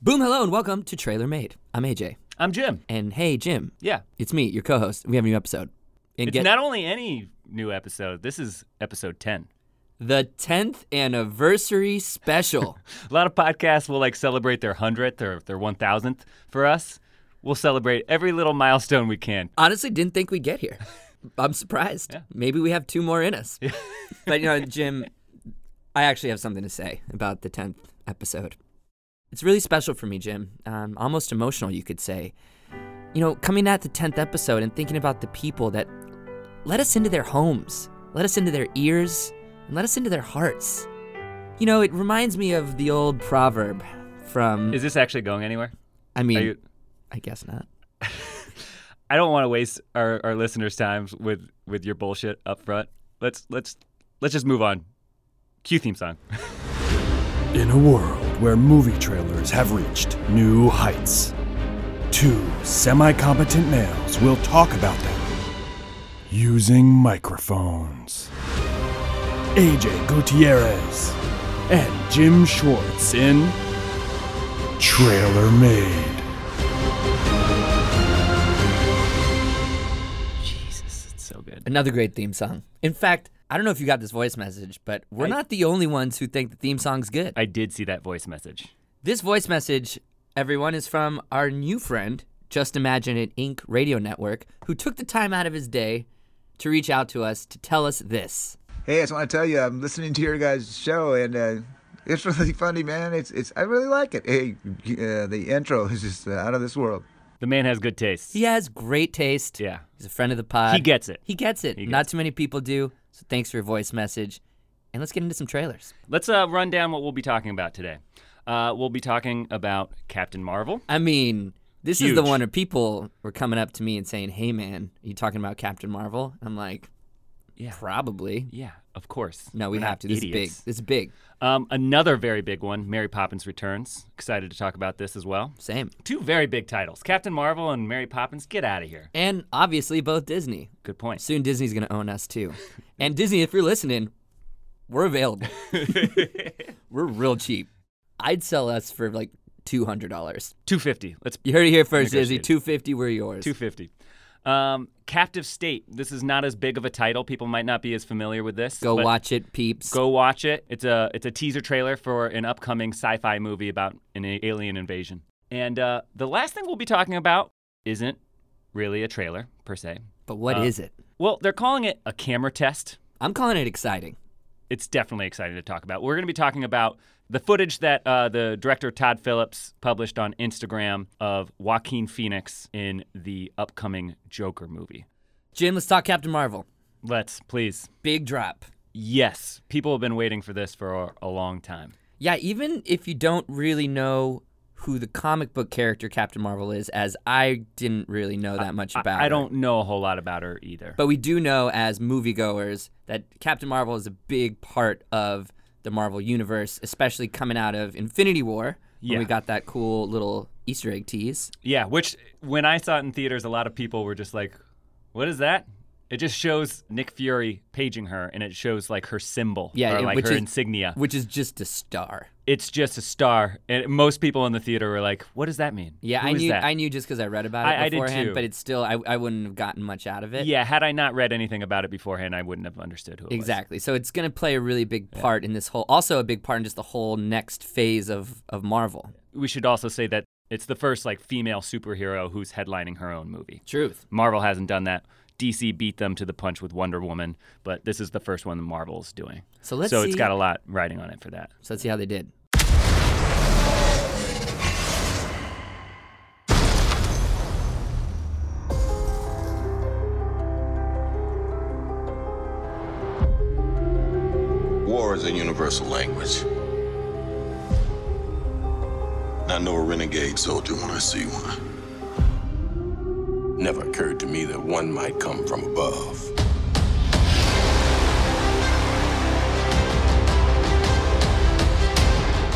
Boom, hello, and welcome to Trailer Made. I'm AJ. I'm Jim. And hey, Jim, Yeah. it's me, your co host. We have a new episode. And It's get not only any new episode, this is episode 10. the 10th anniversary special. A lot of podcasts will like celebrate their 100th or their 1000th. For us, we'll celebrate every little milestone we can. Honestly, didn't think we'd get here. I'm surprised. Yeah. Maybe we have two more in us. but, you know, Jim, I actually have something to say about the 10th episode. It's really special for me, Jim. Um, almost emotional, you could say. You know, coming at the 10th episode and thinking about the people that let us into their homes, let us into their ears, and let us into their hearts. You know, it reminds me of the old proverb from, Is this actually going anywhere? I mean, you, I guess not. I don't want to waste our, our listeners' time with, with your bullshit up front. Let's let's let's just move on. Cue theme song. In a world where movie trailers have reached new heights, two semi competent males will talk about them using microphones. AJ Gutierrez and Jim Schwartz in Trailer Made. Jesus, it's so good. Another great theme song. In fact, I don't know if you got this voice message, but we're I- not the only ones who think the theme song's good. I did see that voice message. This voice message, everyone, is from our new friend, Just Imagine It Inc. Radio Network, who took the time out of his day to reach out to us to tell us this. Hey, I just want to tell you, I'm listening to your guys' show, and uh, it's really funny, man. It's it's I really like it. Hey, uh, the intro is just uh, out of this world. The man has good taste. He has great taste. Yeah. He's a friend of the pod. He gets it. He gets it. He Not gets too many people do. So thanks for your voice message. And let's get into some trailers. Let's uh, run down what we'll be talking about today. Uh, we'll be talking about Captain Marvel. I mean, this is the one where people were coming up to me and saying, "Hey, man, are you talking about Captain Marvel?" I'm like, Yeah. probably. Yeah, of course. No, we We're have to. This idiots. is big. This is big. Um, another very big one, Mary Poppins Returns. Excited to talk about this as well. Same. Two very big titles, Captain Marvel and Mary Poppins. Get out of here. And obviously, both Disney. Good point. Soon, Disney's gonna own us too. and Disney, if you're listening, we're available. we're real cheap. I'd sell us for like two hundred dollars. Two fifty. Let's You heard it here first, Disney. Two fifty. We're yours. two fifty. Um, Captive State. This is not as big of a title. People might not be as familiar with this. Go watch it, peeps. Go watch it. It's a it's a teaser trailer for an upcoming sci-fi movie about an alien invasion. And uh, the last thing we'll be talking about isn't really a trailer per se. But what Uh, is it? Well, they're calling it a camera test. I'm calling it exciting. It's definitely exciting to talk about. We're going to be talking about the footage that uh, the director Todd Phillips published on Instagram of Joaquin Phoenix in the upcoming Joker movie. Jim, let's talk Captain Marvel. Let's please. Big drop. Yes, people have been waiting for this for a, a long time. Yeah, even if you don't really know who the comic book character Captain Marvel is, as I didn't really know that much I- about I, her. don't know a whole lot about her either. But we do know as moviegoers that Captain Marvel is a big part of the Marvel universe, especially coming out of Infinity War. When Yeah. we got that cool little Easter egg tease. Yeah, which when I saw it in theaters, a lot of people were just like, "What is that?" It just shows Nick Fury paging her, and it shows like her symbol, Yeah, or like which her is- insignia. Which is just a star. It's just a star, and most people in the theater were like, "What does that mean?" Yeah, Who I knew that? I knew just because I read about it I- I did beforehand, too. but it's still I, I wouldn't have gotten much out of it. Yeah, had I not read anything about it beforehand, I wouldn't have understood who it was. Exactly. So it's going to play a really big part in this whole, also a big part in just the whole next phase of, of Marvel. We should also say that it's the first like female superhero who's headlining her own movie. Truth. Marvel hasn't done that. DC beat them to the punch with Wonder Woman, but this is the first one that Marvel's doing. So let's so see. it's got a lot riding on it for that. so let's see how they did. A universal language. I know a renegade soldier when I see one. Never occurred to me that one might come from above.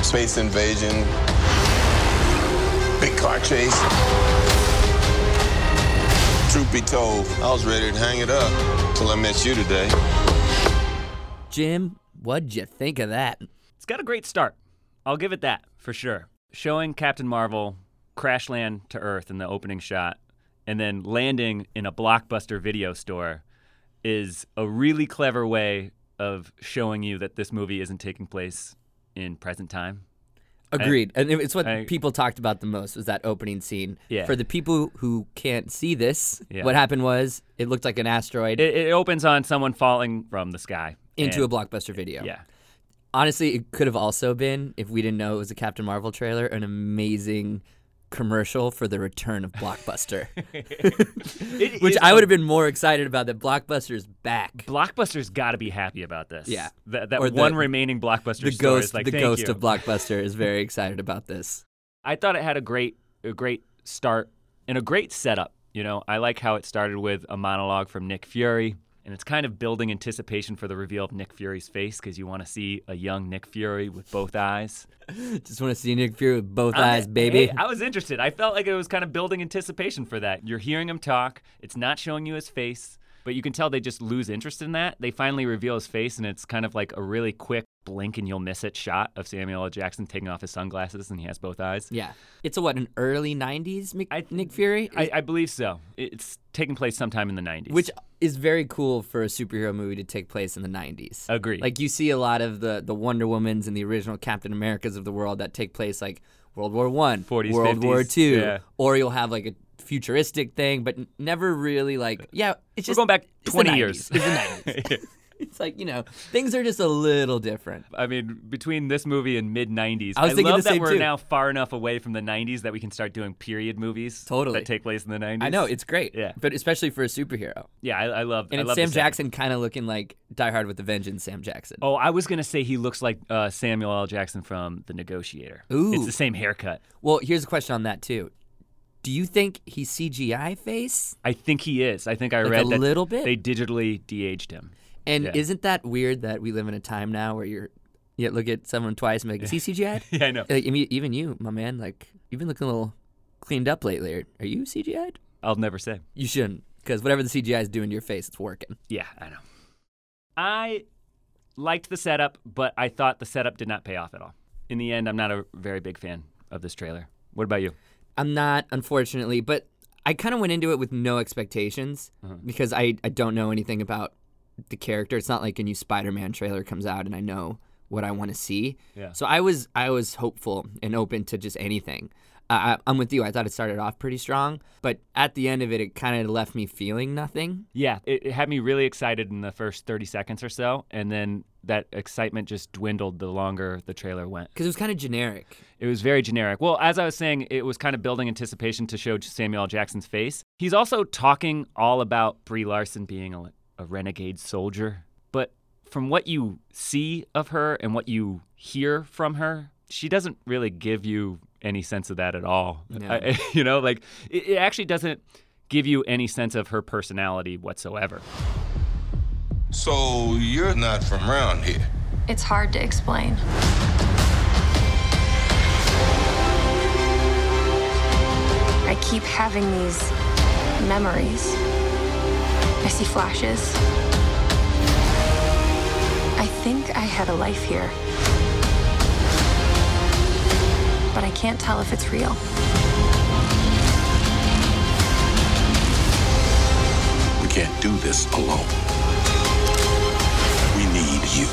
Space invasion, big car chase. Truth be told, I was ready to hang it up till I met you today. Jim, what'd you think of that? It's got a great start. I'll give it that for sure. showing Captain Marvel crash land to Earth in the opening shot and then landing in a blockbuster video store is a really clever way of showing you that this movie isn't taking place in present time. Agreed. and it's what I- people talked about the most was that opening scene. Yeah. For the people who can't see this, Yeah. what happened was it looked like an asteroid It, it opens on someone falling from the sky into and- a blockbuster video. Yeah. Honestly, it could have also been, if we didn't know it was a Captain Marvel trailer, an amazing commercial for the return of Blockbuster. Which I would have been more excited about that Blockbuster's back. Blockbuster's got to be happy about this. Yeah. That, that Or the- one remaining Blockbuster The store ghost, is like, the "Thank ghost you." of Blockbuster is very excited about this. I thought it had a great a great start and a great setup. You know, I like how it started with a monologue from Nick Fury, and it's kind of building anticipation for the reveal of Nick Fury's face because you want to see a young Nick Fury with both eyes. Just want to see Nick Fury with both I'm- eyes, baby. hey, I was interested. I felt like it was kind of building anticipation for that. You're hearing him talk. It's not showing you his face, but you can tell they just lose interest in that. They finally reveal his face, and it's kind of like a really quick blink and you'll miss it shot of Samuel L. Jackson taking off his sunglasses and he has both eyes. yeah. It's a what, an early 90s Mick, I- Nick Fury? I, I believe so. It's taking place sometime in the 90s. which is very cool for a superhero movie to take place in the 90s. Agreed. Like you see a lot of the the Wonder Womans and the original Captain Americas of the world that take place like World War 1, 40s, World War 2, yeah. or you'll have like a futuristic thing but never really like yeah, it's We're just going back it's the 20 90s. years. It's the 90s. it's like, you know, things are just a little different. I mean, between this movie and mid 90s, I was thinking love the that we're too. now far enough away from the 90s that we can start doing period movies Totally. that take place in the 90s. I know, it's great. Yeah. But especially for a superhero. Yeah, I, I love And I it's love Sam. Jackson kind of looking like Die Hard with a Vengeance Sam Jackson. Oh, I was gonna say he looks like uh, Samuel L. Jackson from The Negotiator. Ooh. it's the same haircut. Well, here's a question on that too. Do you think he's CGI face? I think he is. I think I Like read a that little bit? they digitally de-aged him. And Yeah. isn't that weird that we live in a time now where you're, you look at someone twice and be like, is he CGI'd? Yeah, I know. like, I mean, even you, my man, like, you've been looking a little cleaned up lately. Are, are you CGI'd? I'll never say. You shouldn't, because whatever the CGI is doing to your face, it's working. Yeah, I know. I liked the setup, but I thought the setup did not pay off at all. In the end, I'm not a very big fan of this trailer. What about you? I'm not, unfortunately, but I kind of went into it with no expectations Uh-huh. because I, I don't know anything about the character. It's not like a new Spider-Man trailer comes out and I know what I want to see. Yeah. So I was I was hopeful and open to just anything. Uh, I, I'm with you. I thought it started off pretty strong, but at the end of it, it kind of left me feeling nothing. Yeah, it, it had me really excited in the first 30 seconds or so, and then that excitement just dwindled the longer the trailer went. Because it was kind of generic. It was very generic. Well, as I was saying, it was kind of building anticipation to show Samuel L. Jackson's face. He's also talking all about Brie Larson being a, a renegade soldier. But from what you see of her and what you hear from her, she doesn't really give you any sense of that at all. No. I- you know, like it, it actually doesn't give you any sense of her personality whatsoever. So you're not from around here. It's hard to explain. I keep having these memories. I see flashes. I think I had a life here. But I can't tell if it's real. We can't do this alone. We need you.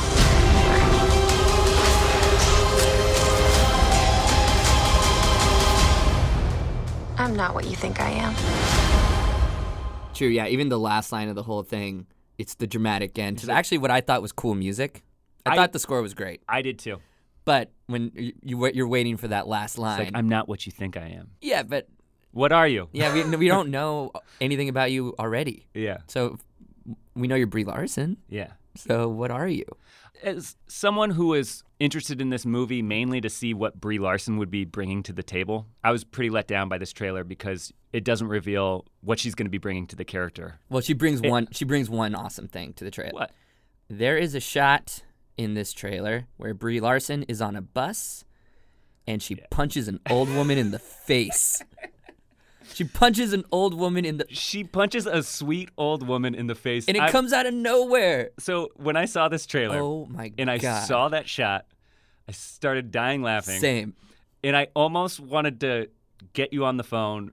I'm not what you think I am. True, yeah. Even the last line of the whole thing, it's the dramatic end. It's actually what I thought was cool music. I, I- thought the score was great, I did too. but when you, you you're waiting for that last It's line, like, I'm not what you think I am. yeah, but What are you? yeah, we we don't know anything about you already. Yeah. So we know you're Brie Larson. Yeah. So what are you? As someone who was interested in this movie mainly to see what Brie Larson would be bringing to the table, I was pretty let down by this trailer because it doesn't reveal what she's going to be bringing to the character. Well, she brings one. She brings one awesome thing to the trailer. What? There is a shot in this trailer where Brie Larson is on a bus, and she punches an old woman in the face. She punches an old woman in the, She punches a sweet old woman in the face. and it I- comes out of nowhere. So when I saw this trailer Oh my and I saw that shot, I started dying laughing. Same. and I almost wanted to get you on the phone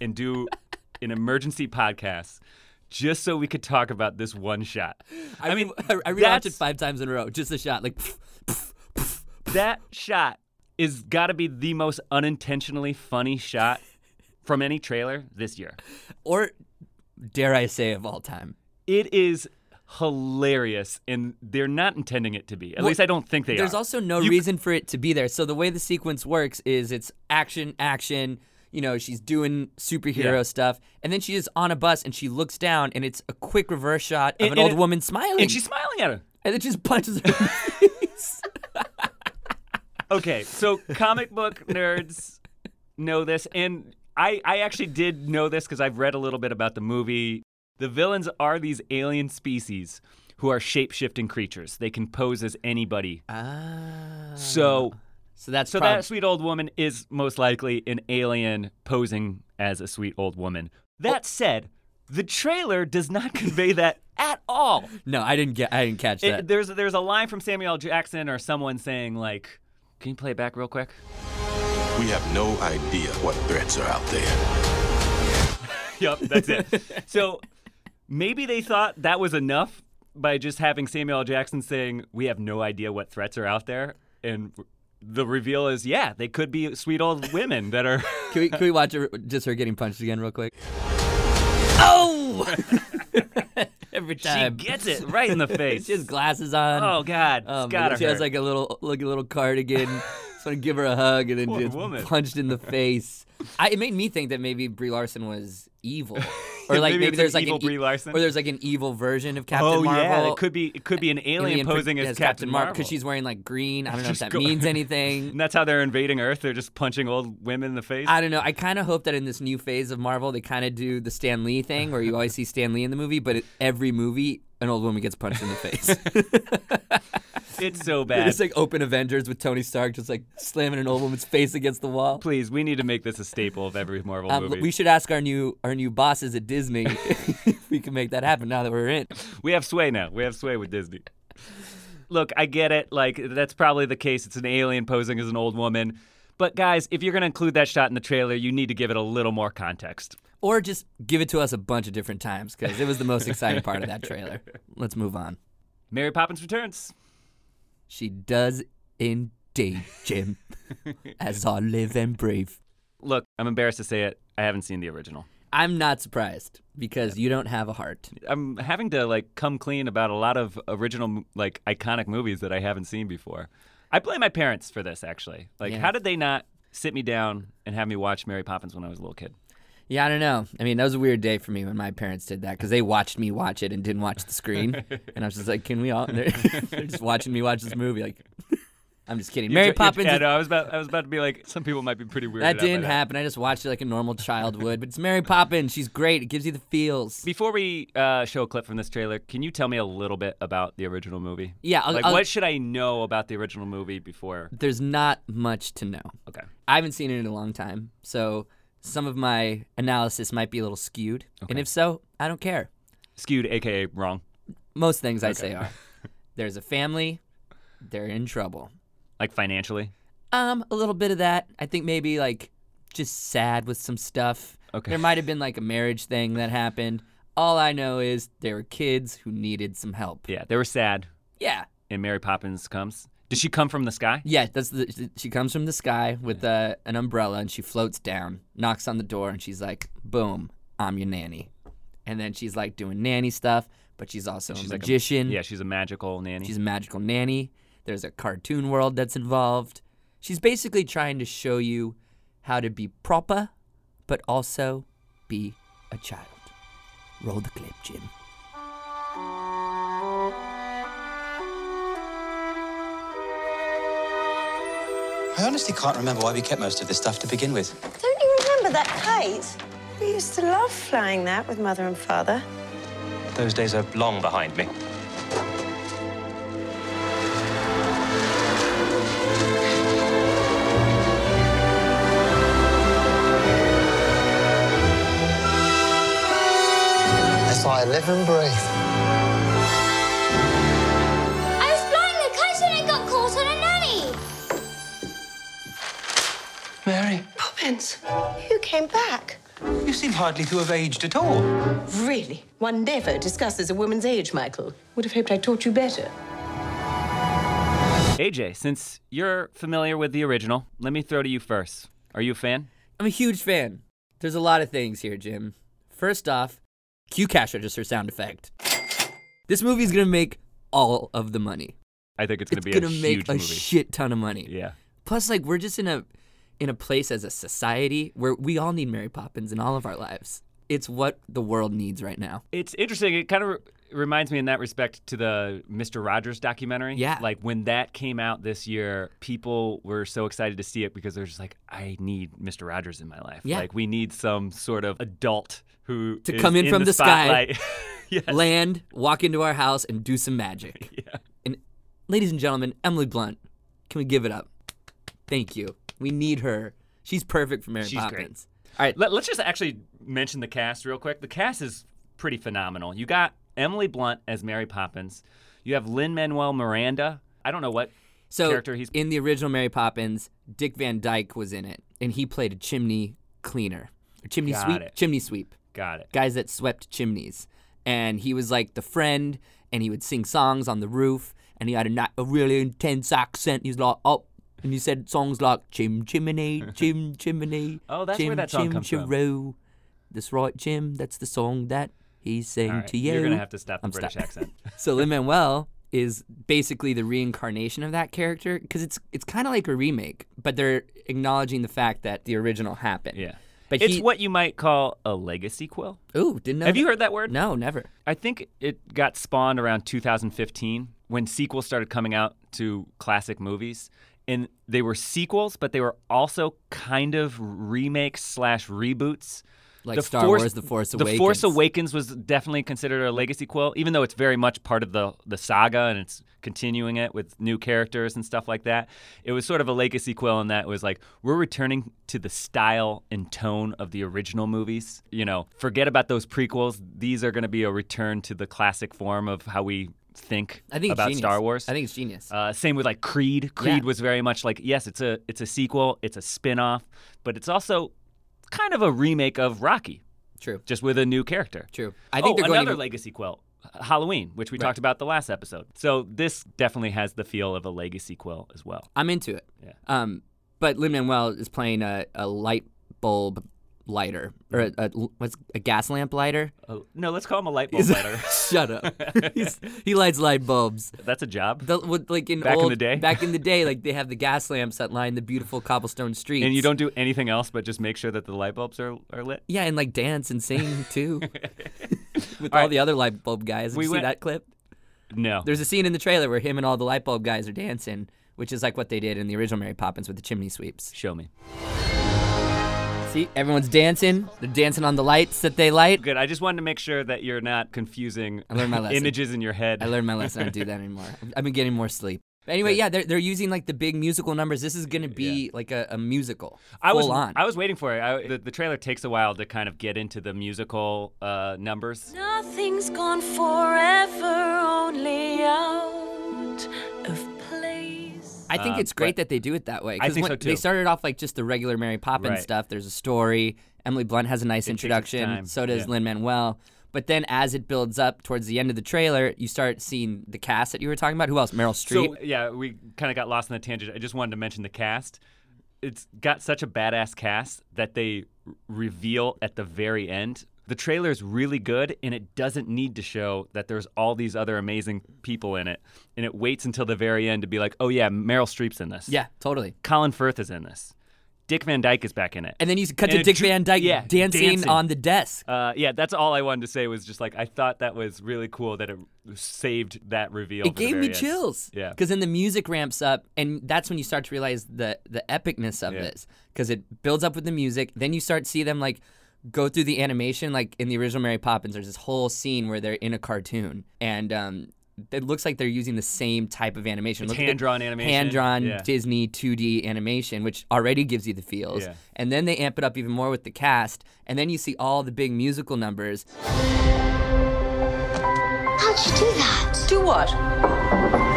and do an emergency podcast just so we could talk about this one shot. I, mean, I, I rewatched it five times in a row. Just a shot, like. That shot is got to be the most unintentionally funny shot from any trailer this year. or dare I say of all time. It is hilarious, and they're not intending it to be. At Well, least I don't think they There's are. There's also no You- reason for it to be there. So the way the sequence works is it's action, action. You know, she's doing superhero Yeah. stuff, and then she is on a bus and she looks down, and it's a quick reverse shot of And- an and old it- woman smiling, and she's smiling at her. and then just punches her. face. Okay, so comic book nerds know this, and I, I actually did know this because I've read a little bit about the movie. The villains are these alien species who are shape shifting creatures. They can pose as anybody. ah. So, so that's so prob- that sweet old woman is most likely an alien posing as a sweet old woman. That said, the trailer does not convey that at all. no, I didn't get, I didn't catch It- that. there's there's a line from Samuel Jackson or someone saying like, "Can you play it back real quick?" We have no idea what threats are out there. yep, that's it. so maybe they thought that was enough by just having Samuel L. Jackson saying, "We have no idea what threats are out there," and the reveal is, yeah, they could be sweet old women that are. Can we, can we watch her, just her getting punched again real quick? Oh! Every time she gets it right in the face. she has glasses on. oh God, Um, it's gotta she has like a little like a little cardigan. Want to give her a hug and then Poor just woman. punched in the face. I, it made me think that maybe Brie Larson was evil, or like Maybe maybe, there's like evil an Brie Larson. or there's like an evil version of Captain oh Marvel. yeah, it could be it could be an alien, per- posing as, Captain, Marvel because she's wearing like green. I don't know if that go- means anything. And that's how they're invading Earth. They're just punching old women in the face. I don't know. I kind of hope that in this new phase of Marvel, they kind of do the Stan Lee thing, where you always see Stan Lee in the movie, but it, every movie, an old woman gets punched in the face. it's so bad. It's like open Avengers with Tony Stark just like slamming an old woman's face against the wall. Please, we need to make this a staple of every Marvel Um, movie. we should ask our new our new bosses at Disney if we can make that happen now that we're in. We have sway now. We have sway with Disney. Look, I get it. Like that's probably the case. It's an alien posing as an old woman. But guys, if you're going to include that shot in the trailer, you need to give it a little more context. Or just give it to us a bunch of different times because it was the most exciting part of that trailer. Let's move on. Mary Poppins returns. She does indeed, Jim, as I live and breathe. Look, I'm embarrassed to say it. I haven't seen the original. I'm not surprised because you don't have a heart. I'm having to like come clean about a lot of original like iconic movies that I haven't seen before. I blame my parents for this actually. Like Yeah. how did they not sit me down and have me watch Mary Poppins when I was a little kid? Yeah, I don't know. I mean, that was a weird day for me when my parents did that because they watched me watch it and didn't watch the screen. and I was just like, can we all? They're, they're just watching me watch this movie. Like, I'm just kidding. Mary You- you- Poppins. Yeah, is- no, I was about I was about to be like some people might be pretty weird. that didn't happen. I just watched it like a normal child would. But it's Mary Poppins. She's great. It gives you the feels. Before we uh, show a clip from this trailer, can you tell me a little bit about the original movie? Yeah, I'll- like I'll- what should I know about the original movie before? There's not much to know. Okay. I haven't seen it in a long time, so some of my analysis might be a little skewed. And if so, I don't care. Skewed, aka wrong. Most things I say are. There's a family. They're in trouble. Like financially. Um, a little bit of that. I think maybe like just sad with some stuff. Okay. There might have been like a marriage thing that happened. All I know is there were kids who needed some help. Yeah, they were sad. Yeah. And Mary Poppins comes. Does she come from the sky? Yeah, that's the she comes from the sky with uh, an umbrella and she floats down, knocks on the door and she's like, "Boom, I'm your nanny." And then she's like doing nanny stuff, but she's also She's a like a- magician. Yeah, she's a magical nanny. She's a magical nanny. There's a cartoon world that's involved. She's basically trying to show you how to be proper, but also be a child. Roll the clip, Jim. I honestly can't remember why we kept most of this stuff to begin with. Don't you remember that kite? We used to love flying that with mother and father. Those days are long behind me. That's seem hardly to have aged at all. Really? One never discusses a woman's age, Michael. Would have hoped I taught you better. AJ, since you're familiar with the original, let me throw to you first. Are you a fan? I'm a huge fan. There's a lot of things here, Jim. First off, cue cash register sound effect. This movie's gonna make all of the money. I think it's going to be gonna a make huge a movie. shit ton of money. yeah. Plus, like we're just in a in a place as a society where we all need Mary Poppins in all of our lives. It's what the world needs right now. It's interesting. It kind of re- reminds me in that respect to the Mr. Rogers documentary. Yeah. Like when that came out this year, people were so excited to see it because they're just like, I need Mr. Rogers in my life. Yeah. Like we need some sort of adult who To come in from the sky. yes. Land, walk into our house, and do some magic. Yeah. And ladies and gentlemen, Emily Blunt, can we give it up? Thank you. We need her. She's perfect for Mary She's great. Poppins. All right, Let, us just actually mention the cast real quick. The cast is pretty phenomenal. You got Emily Blunt as Mary Poppins. You have Lin Manuel Miranda. I don't know what so character he's. in the original Mary Poppins, Dick Van Dyke was in it, and he played a chimney cleaner, or chimney Got sweep, it. chimney sweep, Got it. guys that swept chimneys, and he was like the friend, and he would sing songs on the roof, and he had a, a really intense accent. He's like, oh, and you said songs like chim chimney, chim chimney, Oh, that's chim where that song chim comes from. That's right, Jim. That's the song that he's saying right, to you. You're gonna have to stop the I'm British stop- accent. So Lin Manuel is basically the reincarnation of that character because it's it's kind of like a remake, but they're acknowledging the fact that the original happened. Yeah. But it's he, what you might call a legacyquel. Ooh, didn't know. Have you heard that word? No, never. I think it got spawned around 2015 when sequels started coming out to classic movies. And they were sequels, but they were also kind of remakes slash reboots. Like Star Wars, The Force The Force Awakens. Awakens was definitely considered a legacyquel, even though it's very much part of the the saga and it's continuing it with new characters and stuff like that. It was sort of a legacyquel in that it was like we're returning to the style and tone of the original movies. You know, forget about those prequels. These are going to be a return to the classic form of how we think I think about. Star Wars. I think it's genius. Uh, same with like Creed. Creed Yeah. was very much like yes, it's a it's a sequel, it's a spin-off, but it's also kind of a remake of Rocky, True. just with a new character. True. I think oh, they're going another even- legacyquel, Halloween, which we Right. talked about the last episode. So this definitely has the feel of a legacyquel as well. I'm into it. Yeah. Um, but Lin Manuel is playing a, a light bulb lighter or mm-hmm. a, a what's a gas lamp lighter. Oh, no, let's call him a light bulb lighter. Shut up. He's, he lights light bulbs. That's a job. The, with, like in Back in the day? back in the day, like they have the gas lamps that line the beautiful cobblestone streets. And you don't do anything else but just make sure that the light bulbs are, are lit. Yeah, and like dance and sing too, with All all right. the other light bulb guys. Did We you went- see that clip? No. There's a scene in the trailer where him and all the light bulb guys are dancing, which is like what they did in the original Mary Poppins with the chimney sweeps. Show me. See, everyone's dancing. They're dancing on the lights that they light. Good. I just wanted to make sure that you're not confusing I learned my lesson. images in your head. I learned my lesson. I don't do that anymore. I've been getting more sleep. But anyway, yeah, they're they're using like the big musical numbers. This is gonna be like a, a musical, I was full on. I was waiting for it. I, the, the trailer takes a while to kind of get into the musical uh, numbers. Nothing's gone forever, only out of place. I think Uh, it's great that they do it that way. I think when so, too. They started off like just the regular Mary Poppins Right. stuff. There's a story. Emily Blunt has a nice It introduction. So does yeah. Lin Manuel. But then as it builds up towards the end of the trailer, you start seeing the cast that you were talking about. Who else? Meryl Streep. So yeah, we kind of got lost in the tangent. I just wanted to mention the cast. It's got such a badass cast that they reveal at the very end. The trailer is really good, and it doesn't need to show that there's all these other amazing people in it. And it waits until the very end to be like, oh yeah, Meryl Streep's in this. yeah, totally. Colin Firth is in this. Dick Van Dyke is back in it. And then you cut And to Dick dr- Van Dyke yeah, dancing, dancing. on the desk. Uh, yeah, that's all I wanted to say was just like I thought that was really cool that it saved that reveal. It gave me chills. Yeah. Because then the music ramps up, and that's when you start to realize the the epicness of Yeah. this. Because it builds up with the music, then you start to see them like go through the animation. Like in the original Mary Poppins, there's this whole scene where they're in a cartoon, and um, it looks like they're using the same type of animation. It's Look at the hand-drawn animation. hand-drawn Yeah. Disney 2D animation, which already gives you the feels. Yeah. And then they amp it up even more with the cast, and then you see all the big musical numbers. How'd you do that? Do what?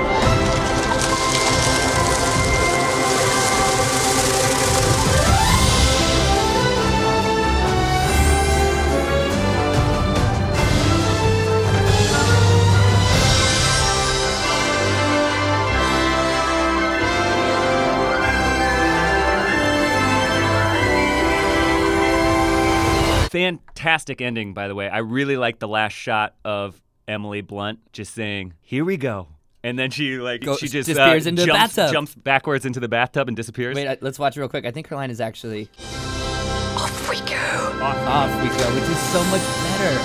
Fantastic ending, by the way. I really like the last shot of Emily Blunt just saying, "Here we go," and then she like Go- she just disappears uh, into the jumps, bathtub. jumps backwards into the bathtub and disappears. Wait, uh, let's watch it real quick. I think her line is actually Off we go. off we go, which is so much better.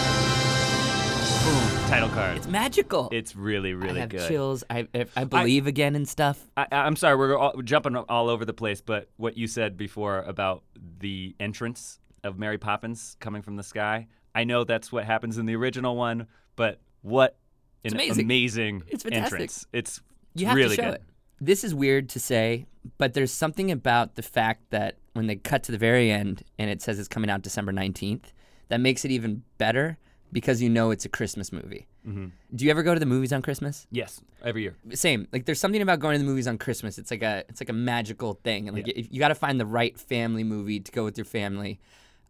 Boom, title card. It's magical. It's really really I have good. chills. I, I I believe again and stuff. I, I- I'm sorry, we're all, jumping all over the place, but what you said before about the entrance of Mary Poppins coming from the sky, I know that's what happens in the original one, but what It's an amazing. amazing It's fantastic. entrance. It's You have really to show good. it. This is weird to say, but there's something about the fact that when they cut to the very end and it says it's coming out December 19th, that makes it even better because you know it's a Christmas movie. Mhm. Do you ever go to the movies on Christmas? Yes, every year. Same. Like there's something about going to the movies on Christmas. It's like a it's like a magical thing. And like if you got to find the right family movie to go with your family.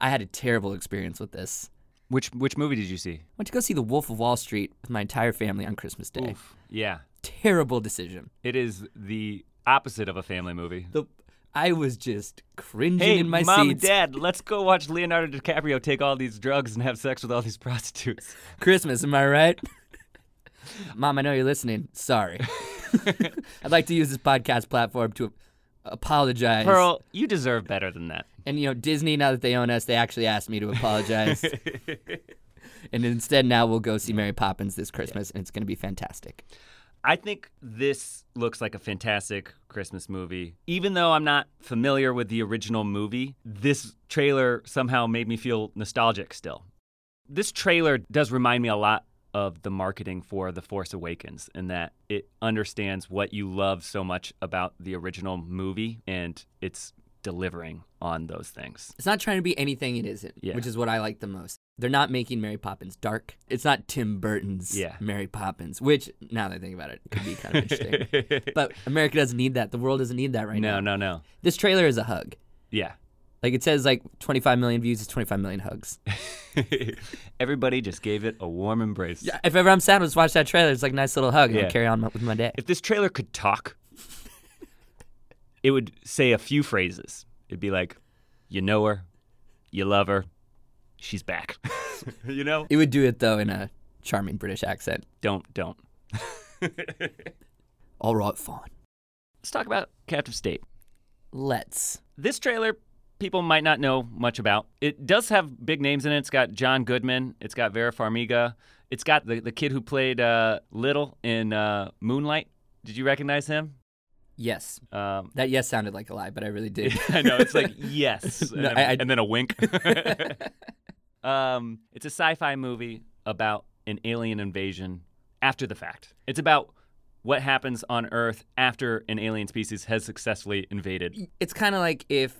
I had a terrible experience with this. Which which movie did you see? I went to go see The Wolf of Wall Street with my entire family on Christmas Day. Oof. Yeah, Terrible decision. it is the opposite of a family movie. The I was just cringing Hey, in my mom seats. and dad, let's go watch Leonardo DiCaprio take all these drugs and have sex with all these prostitutes. Christmas, am I right? Mom, I know you're listening. Sorry. I'd like to use this podcast platform to apologize. Pearl, you deserve better than that. And you know, Disney, now that they own us, they actually asked me to apologize. and instead, now we'll go see Mary Poppins this Christmas, and it's going to be fantastic. I think this looks like a fantastic Christmas movie. Even though I'm not familiar with the original movie, this trailer somehow made me feel nostalgic still. This trailer does remind me a lot of the marketing for The Force Awakens in that it understands what you love so much about the original movie and it's delivering on those things. It's not trying to be anything it isn't, Yeah. which is what I like the most. They're not making Mary Poppins dark. It's not Tim Burton's Yeah. Mary Poppins, which, now that I think about it, could be kind of interesting. but America doesn't need that. The world doesn't need that right no, now. no, no. No. This trailer is a hug. Yeah. Like it says, like 25 million views is 25 million hugs. Everybody just gave it a warm embrace. Yeah, if ever I'm sad, let's watch that trailer. It's like a nice little hug, and Yeah. I'll carry on with my day. If this trailer could talk, it would say a few phrases. It'd be like, you know her, you love her, she's back. you know? It would do it though in a charming British accent. Don't, don't. All right, fine. Let's talk about Captive State. Let's. This trailer, people might not know much about. It does have big names in it. It's got John Goodman, it's got Vera Farmiga, it's got the, the kid who played uh, Little in uh, Moonlight. Did you recognize him? Yes. Um, That yes sounded like a lie, but I really did. I know it's like yes, and, No, then, I- I- and then a wink. um, it's a sci-fi movie about an alien invasion after the fact. It's about what happens on Earth after an alien species has successfully invaded. it's kind of like if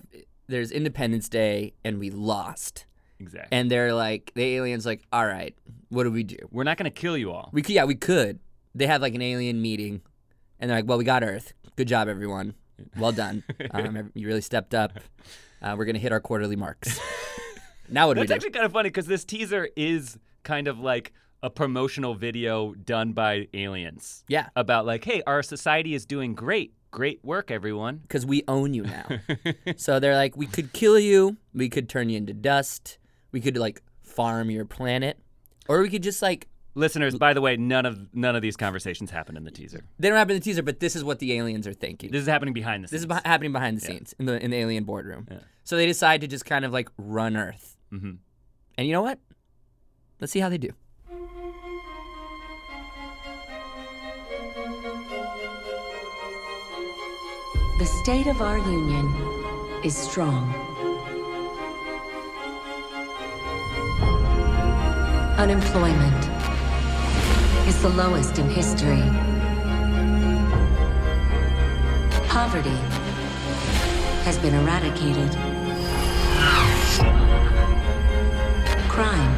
there's Independence Day and we lost, Exactly. and they're like the aliens like, all right, what do we do? We're not going to kill you all. We could, yeah, we could. They have like an alien meeting, and they're like, well, we got Earth. Good job, everyone. Well done. um, you really stepped up. Uh, we're gonna hit our quarterly marks. now what do we That's do? actually kind of funny because this teaser is kind of like a promotional video done by aliens. Yeah. About like, hey, our society is doing great. Great work, everyone. Because we own you now. so they're like, we could kill you. We could turn you into dust. We could like farm your planet, or we could just like Listeners, by the way, none of none of these conversations happen in the teaser. they don't happen in the teaser, but this is what the aliens are thinking. This is happening behind the This scenes. is beh- happening behind the Yeah. scenes in the in the alien boardroom. Yeah. So they decide to just kind of like run Earth. hmm And you know what? Let's see how they do. The state of our union is strong. Unemployment is the lowest in history. Poverty has been eradicated. Crime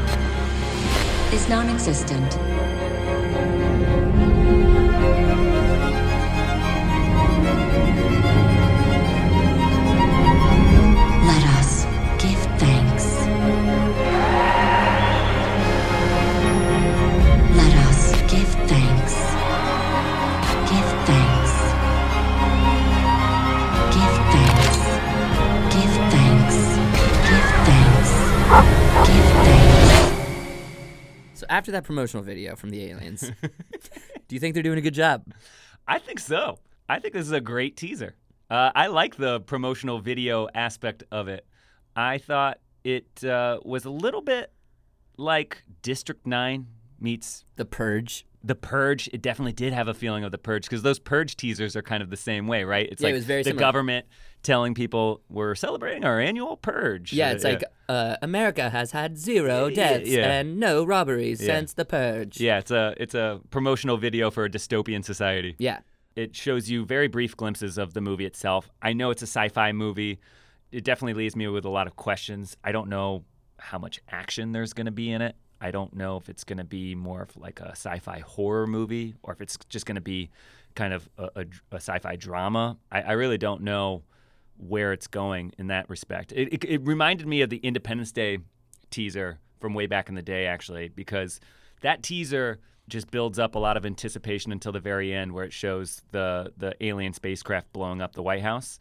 is non after that promotional video from the aliens, do you think they're doing a good job? I think so. I think this is a great teaser. Uh, I like the promotional video aspect of it. I thought it uh, was a little bit like District 9 meets The Purge. The Purge. It definitely did have a feeling of The Purge because those Purge teasers are kind of the same way, right? It's Yeah, it like was very the similar. government telling people we're celebrating our annual Purge. Yeah, Uh, it's like uh, America has had zero deaths yeah. and no robberies Yeah. since the Purge. Yeah, it's a it's a promotional video for a dystopian society. Yeah. It shows you very brief glimpses of the movie itself. I know it's a sci-fi movie. It definitely leaves me with a lot of questions. I don't know how much action there's going to be in it. I don't know if it's going to be more of like a sci-fi horror movie or if it's just going to be kind of a, a, a sci-fi drama. I, I really don't know where it's going in that respect. It, it, it reminded me of the Independence Day teaser from way back in the day, actually, because that teaser just builds up a lot of anticipation until the very end, where it shows the the alien spacecraft blowing up the White House.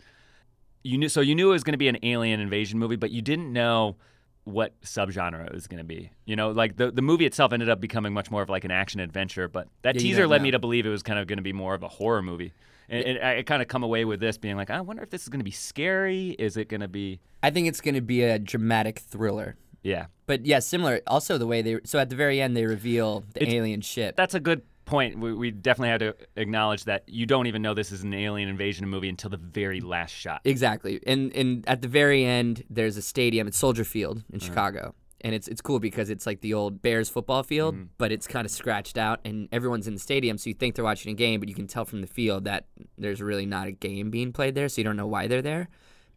You knew, so you knew it was going to be an alien invasion movie, but you didn't know what subgenre it was going to be. You know, like the the movie itself ended up becoming much more of like an action adventure, but that Yeah, teaser led know. me to believe it was kind of going to be more of a horror movie. And, and I kind of come away with this being like, I wonder if this is going to be scary. Is it going to be? I think it's going to be a dramatic thriller. Yeah, But yeah, similar. Also, the way they so at the very end they reveal the It's- alien ship. that's a good point. We, we definitely have to acknowledge that you don't even know this is an alien invasion movie until the very last shot. Exactly. And and at the very end, there's a stadium. It's Soldier Field in uh-huh. Chicago. And it's it's cool because it's like the old Bears football field, but it's kind of scratched out, and everyone's in the stadium, so you think they're watching a game, but you can tell from the field that there's really not a game being played there, so you don't know why they're there.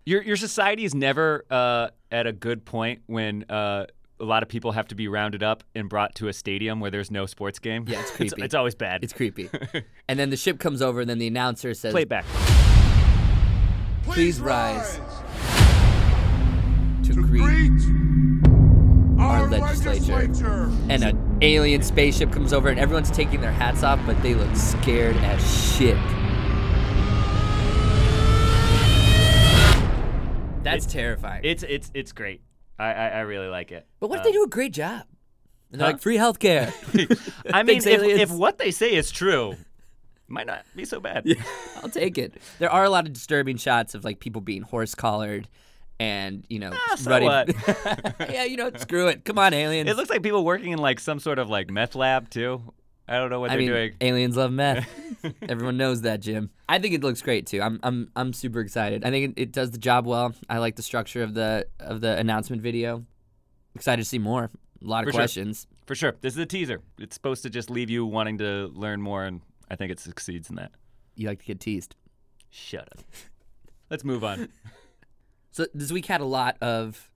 Your your society is never uh, at a good point when uh, a lot of people have to be rounded up and brought to a stadium where there's no sports game. Yeah, it's it's, creepy. it's always bad. It's creepy. and then the ship comes over, and then the announcer says, Play back. Please rise to greet our legislature. And an alien spaceship comes over, and everyone's taking their hats off, but they look scared as shit. That's terrifying. It's it's it's great. I I, I really like it. but what if Uh, they do a great job? And Huh? like free healthcare. I mean, if, if what they say is true, might not be so bad. I'll take it. There are a lot of disturbing shots of like people being horse collared, and you know, Ah, so running. yeah, you know, screw it. Come on, aliens. It looks like people working in like some sort of like meth lab too. I don't know what I they're mean, doing. aliens love meth. Everyone knows that, Jim. I think it looks great too. I'm I'm I'm super excited. I think it, it does the job well. I like the structure of the of the announcement video. Excited to see more. A lot of For sure. questions. For sure. This is a teaser. It's supposed to just leave you wanting to learn more, and I think it succeeds in that. You like to get teased. Shut up. Let's move on. So this week had a lot of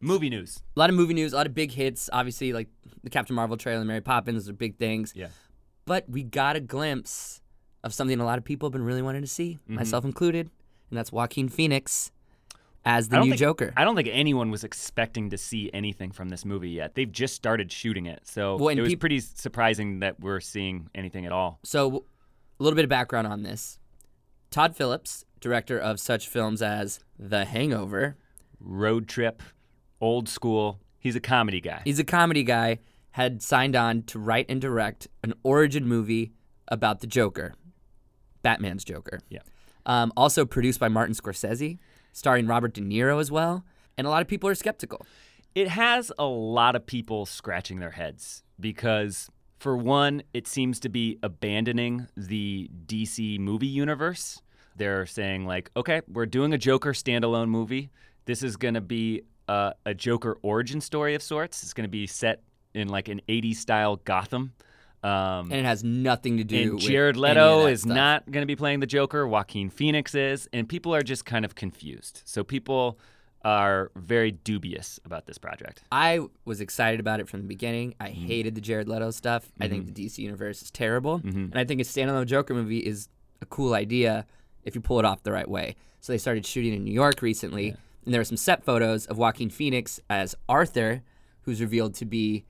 Movie news. a lot of movie news, a lot of big hits. Obviously, like the Captain Marvel trailer, and Mary Poppins, are big things. Yeah. But we got a glimpse of something a lot of people have been really wanting to see, Mm-hmm. myself included, and that's Joaquin Phoenix as the new think, Joker. I don't think anyone was expecting to see anything from this movie yet. They've just started shooting it, so Well, it was peop- pretty surprising that we're seeing anything at all. So, a little bit of background on this. Todd Phillips, director of such films as The Hangover, Road trip, old school. He's a comedy guy. he's a comedy guy, had signed on to write and direct an origin movie about the Joker, Batman's Joker. Yeah. Um, also produced by Martin Scorsese, starring Robert De Niro as well. And a lot of people are skeptical. it has a lot of people scratching their heads because for one it seems to be abandoning the dc movie universe they're saying like okay we're doing a joker standalone movie this is going to be uh, a joker origin story of sorts it's going to be set in like an 80s style gotham um, And it has nothing to do and with Jared Leto is stuff. not going to be playing the Joker. Joaquin Phoenix is, and people are just kind of confused. So people are very dubious about this project. I was excited about it from the beginning. I Mm-hmm. hated the Jared Leto stuff. I think the DC universe is terrible, and I think a standalone Joker movie is a cool idea if you pull it off the right way. So they started shooting in New York recently, and there were some set photos of Joaquin Phoenix as Arthur, who's revealed to be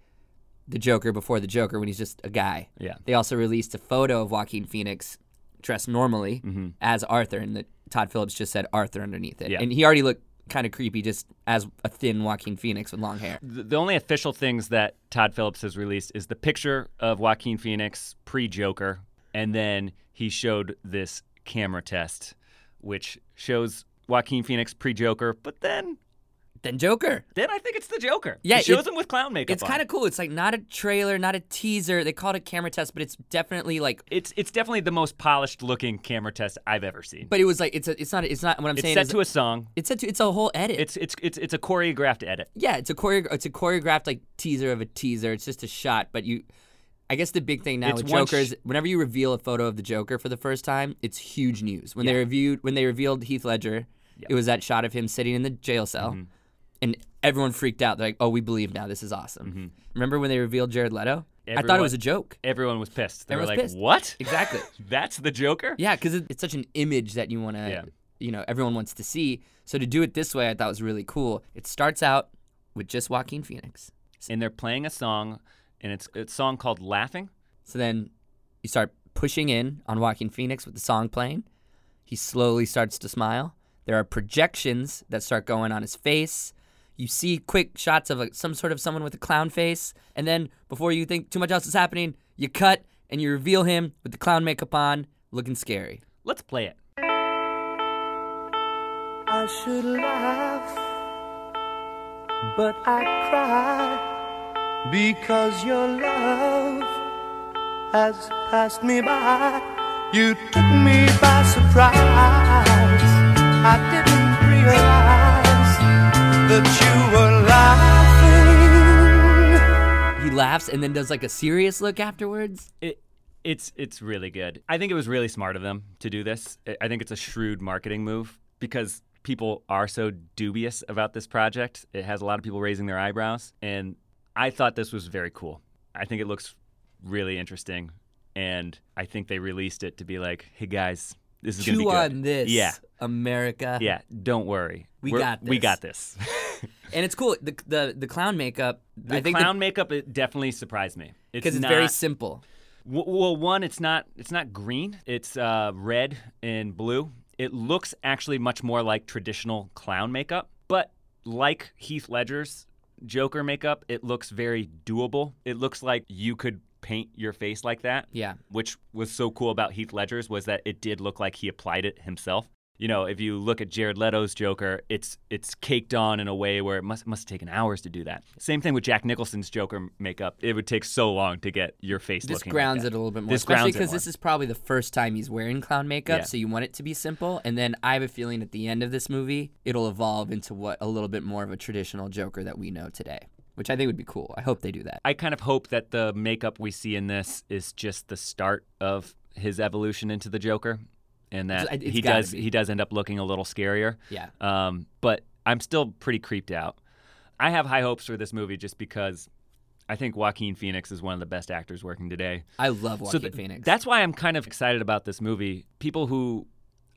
the Joker before the Joker when he's just a guy. Yeah. They also released a photo of Joaquin Phoenix dressed normally Mm-hmm. as Arthur, and the Todd Phillips just said Arthur underneath it, Yeah. and he already looked kind of creepy just as a thin Joaquin Phoenix with long hair. The, the only official things that Todd Phillips has released is the picture of Joaquin Phoenix pre Joker, and then he showed this camera test, which shows Joaquin Phoenix pre Joker, but then Then Joker. then I think it's the Joker. Yeah, he shows him with clown makeup. It's kind of cool. It's like not a trailer, not a teaser. They call it a camera test, but it's definitely like. It's it's definitely the most polished looking camera test I've ever seen. But it was like it's a, it's not it's not what I'm it's saying It's set to a song. it's set to it's a whole edit. It's it's it's it's a choreographed edit. yeah, it's a choreo- it's a choreographed like teaser of a teaser. It's just a shot, but you. I guess the big thing now It's with Joker is whenever you reveal a photo of the Joker for the first time, it's huge news. When they reviewed when they revealed Heath Ledger, it was that shot of him sitting in the jail cell, Mm-hmm. and everyone freaked out. They're like, "Oh, we believe now. This is awesome." Remember when they revealed Jared Leto? I thought it Mm-hmm. Was a joke. Everyone was pissed. They were like, pissed. "What? Exactly. That's the Joker?" Yeah, because it's such an image that you want to, Yeah. you know, everyone wants to see. So to do it this way, I thought was really cool. It starts out with just Joaquin Phoenix. And they're playing a song, and it's it's a song called "Laughing." So then you start pushing in on Joaquin Phoenix with the song playing. He slowly starts to smile. There are projections that start going on his face. You see quick shots of like some sort of someone with a clown face, and then before you think too much else is happening, you cut and you reveal him with the clown makeup on, looking scary. Let's play it. I should laugh, but I cry because your love has passed me by. You took me by surprise. I didn't realize that you were laughing. He laughs and then does like a serious look afterwards. It it's it's really good. I think it was really smart of them to do this. I- I think it's a shrewd marketing move because people are so dubious about this project. It has a lot of people raising their eyebrows, and I thought this was very cool. I think it looks really interesting, and I think they released it to be like, "Hey guys, this is gonna be Chew good." on this, Yeah, America. yeah. Don't worry, We We're- got We this. got this. And it's cool. The the, the clown makeup. the I think clown makeup it definitely surprised me. because it's, very not- simple. W- Well, one, it's not it's not green. It's uh, red and blue. It looks actually much more like traditional clown makeup, but like Heath Ledger's Joker makeup, it looks very doable. It looks like you could paint your face like that. Yeah. Which was so cool about Heath Ledger's was that it did look like he applied it himself. You know, if you look at Jared Leto's Joker, it's it's caked on in a way where it must must have taken hours to do that. Same thing with Jack Nicholson's Joker makeup. It would take so long to get your face looking. This grounds like it a little bit more, This especially because this is probably the first time he's wearing clown makeup, Yeah. so you want it to be simple. And then I have a feeling at the end of this movie, it'll evolve into what a little bit more of a traditional Joker that we know today, which I think would be cool. I hope they do that. I kind of hope that the makeup we see in this is just the start of his evolution into the Joker, and that It's- it's he does be. he does end up looking a little scarier. Yeah. Um, but I'm still pretty creeped out. I have high hopes for this movie just because I think Joaquin Phoenix is one of the best actors working today. I love Joaquin th- Phoenix. That's why I'm kind of excited about this movie. People who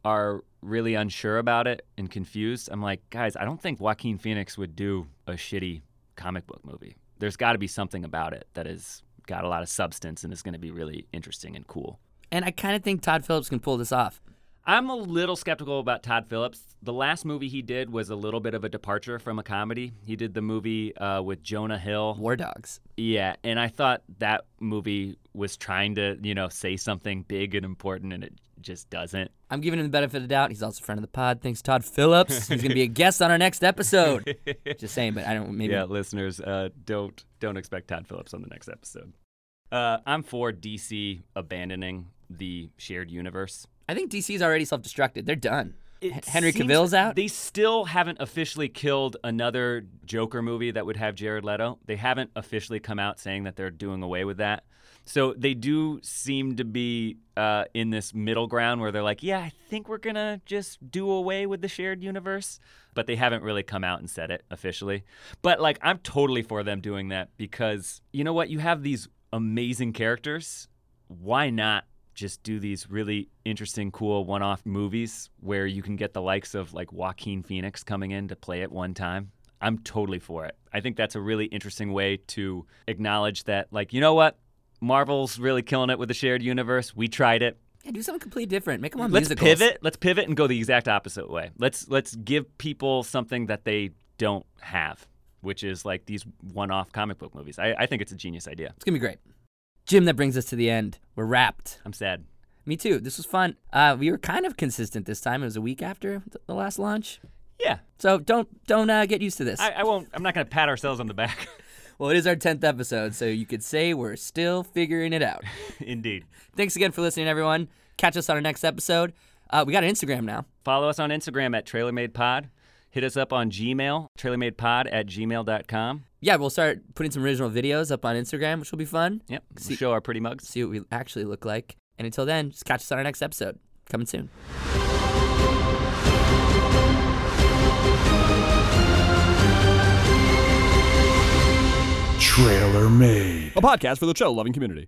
are really unsure about it and confused, I'm like, guys, I don't think Joaquin Phoenix would do a shitty comic book movie. There's got to be something about it that has got a lot of substance and is going to be really interesting and cool. And I kind of think Todd Phillips can pull this off. I'm a little skeptical about Todd Phillips. The last movie he did was a little bit of a departure from a comedy. He did the movie uh, with Jonah Hill, War Dogs. Yeah, and I thought that movie was trying to, you know, say something big and important, and it just doesn't. I'm giving him the benefit of the doubt. He's also a friend of the pod. Thanks, Todd Phillips. He's gonna be a guest on our next episode. Just saying, but I don't. Maybe Yeah, listeners, uh, don't don't expect Todd Phillips on the next episode. Uh, I'm for DC abandoning the shared universe. I think DC's already self-destructed. They're done. It Henry Cavill's out. They still haven't officially killed another Joker movie that would have Jared Leto. They haven't officially come out saying that they're doing away with that. So they do seem to be uh, in this middle ground where they're like, yeah, I think we're going to just do away with the shared universe. But they haven't really come out and said it officially. But like, I'm totally for them doing that because you know what? You have these amazing characters. Why not just do these really interesting, cool one off movies where you can get the likes of like Joaquin Phoenix coming in to play at one time. I'm totally for it. I think that's a really interesting way to acknowledge that, like, you know what? Marvel's really killing it with the shared universe. We tried it. Yeah, do something completely different. Make them on Let's musicals. pivot. Let's pivot and go the exact opposite way. Let's let's give people something that they don't have, which is like these one-off comic book movies. I, I think it's a genius idea. It's gonna be great. Jim, that brings us to the end. We're wrapped. I'm sad. Me too. This was fun. Uh, we were kind of consistent this time. It was a week after the last launch. Yeah. So don't don't uh, get used to this. I, I won't. I'm not going to pat ourselves on the back. well, it is our tenth episode, so you could say we're still figuring it out. Indeed. Thanks again for listening, everyone. Catch us on our next episode. Uh, we got an Instagram now. Follow us on Instagram at TrailerMadePod. Hit us up on Gmail, trailermadepod at gmail.com. Yeah, we'll start putting some original videos up on Instagram, which will be fun. Yep. We'll show our pretty mugs. See what we actually look like. And until then, just catch us on our next episode. Coming soon. Trailer Made. A podcast for the show loving community.